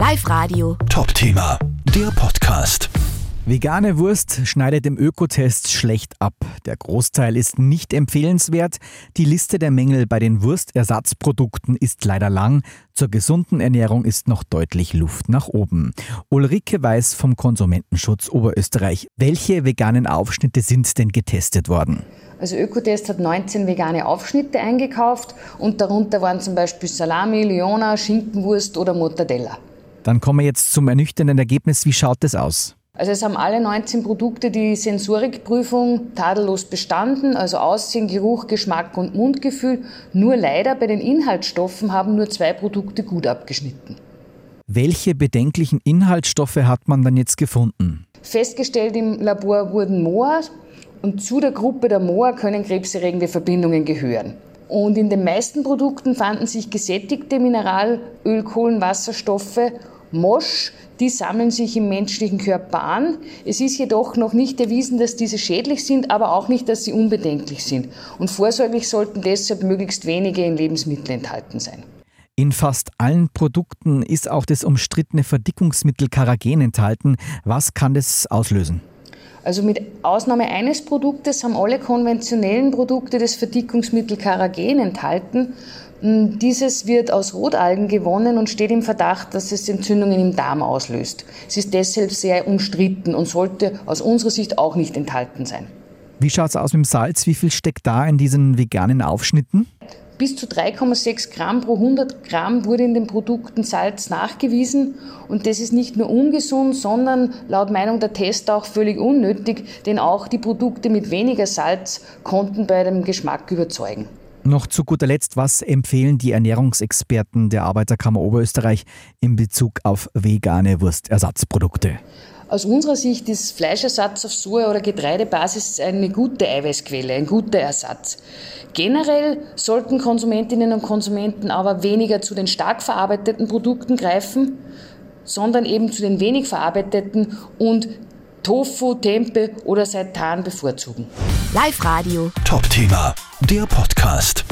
Live Radio. Top-Thema, der Podcast. Vegane Wurst schneidet im Ökotest schlecht ab. Der Großteil ist nicht empfehlenswert. Die Liste der Mängel bei den Wurstersatzprodukten ist leider lang. Zur gesunden Ernährung ist noch deutlich Luft nach oben. Ulrike Weiß vom Konsumentenschutz Oberösterreich. Welche veganen Aufschnitte sind denn getestet worden? Also Ökotest hat 19 vegane Aufschnitte eingekauft und darunter waren zum Beispiel Salami, Liona, Schinkenwurst oder Mortadella. Dann kommen wir jetzt zum ernüchternden Ergebnis. Wie schaut es aus? Also es haben alle 19 Produkte die Sensorikprüfung tadellos bestanden, also Aussehen, Geruch, Geschmack und Mundgefühl. Nur leider bei den Inhaltsstoffen haben nur zwei Produkte gut abgeschnitten. Welche bedenklichen Inhaltsstoffe hat man dann jetzt gefunden? Festgestellt im Labor wurden Moa und zu der Gruppe der Moa können krebserregende Verbindungen gehören. Und in den meisten Produkten fanden sich gesättigte Mineralöl, Kohlenwasserstoffe, Mosch, die sammeln sich im menschlichen Körper an. Es ist jedoch noch nicht erwiesen, dass diese schädlich sind, aber auch nicht, dass sie unbedenklich sind. Und vorsorglich sollten deshalb möglichst wenige in Lebensmitteln enthalten sein. In fast allen Produkten ist auch das umstrittene Verdickungsmittel Karagen enthalten. Was kann das auslösen? Also mit Ausnahme eines Produktes haben alle konventionellen Produkte das Verdickungsmittel Karagen enthalten. Hm, dieses wird aus Rotalgen gewonnen und steht im Verdacht, dass es Entzündungen im Darm auslöst. Es ist deshalb sehr umstritten und sollte aus unserer Sicht auch nicht enthalten sein. Wie schaut es aus mit dem Salz? Wie viel steckt da in diesen veganen Aufschnitten? Bis zu 3,6 Gramm pro 100 Gramm wurde in den Produkten Salz nachgewiesen. Und das ist nicht nur ungesund, sondern laut Meinung der Tester auch völlig unnötig, denn auch die Produkte mit weniger Salz konnten bei dem Geschmack überzeugen. Noch zu guter Letzt, was empfehlen die Ernährungsexperten der Arbeiterkammer Oberösterreich in Bezug auf vegane Wurstersatzprodukte? Aus unserer Sicht ist Fleischersatz auf Soja- oder Getreidebasis eine gute Eiweißquelle, ein guter Ersatz. Generell sollten Konsumentinnen und Konsumenten aber weniger zu den stark verarbeiteten Produkten greifen, sondern eben zu den wenig verarbeiteten und Tofu, Tempe oder Seitan bevorzugen. Live Radio. Top-Thema, der Podcast.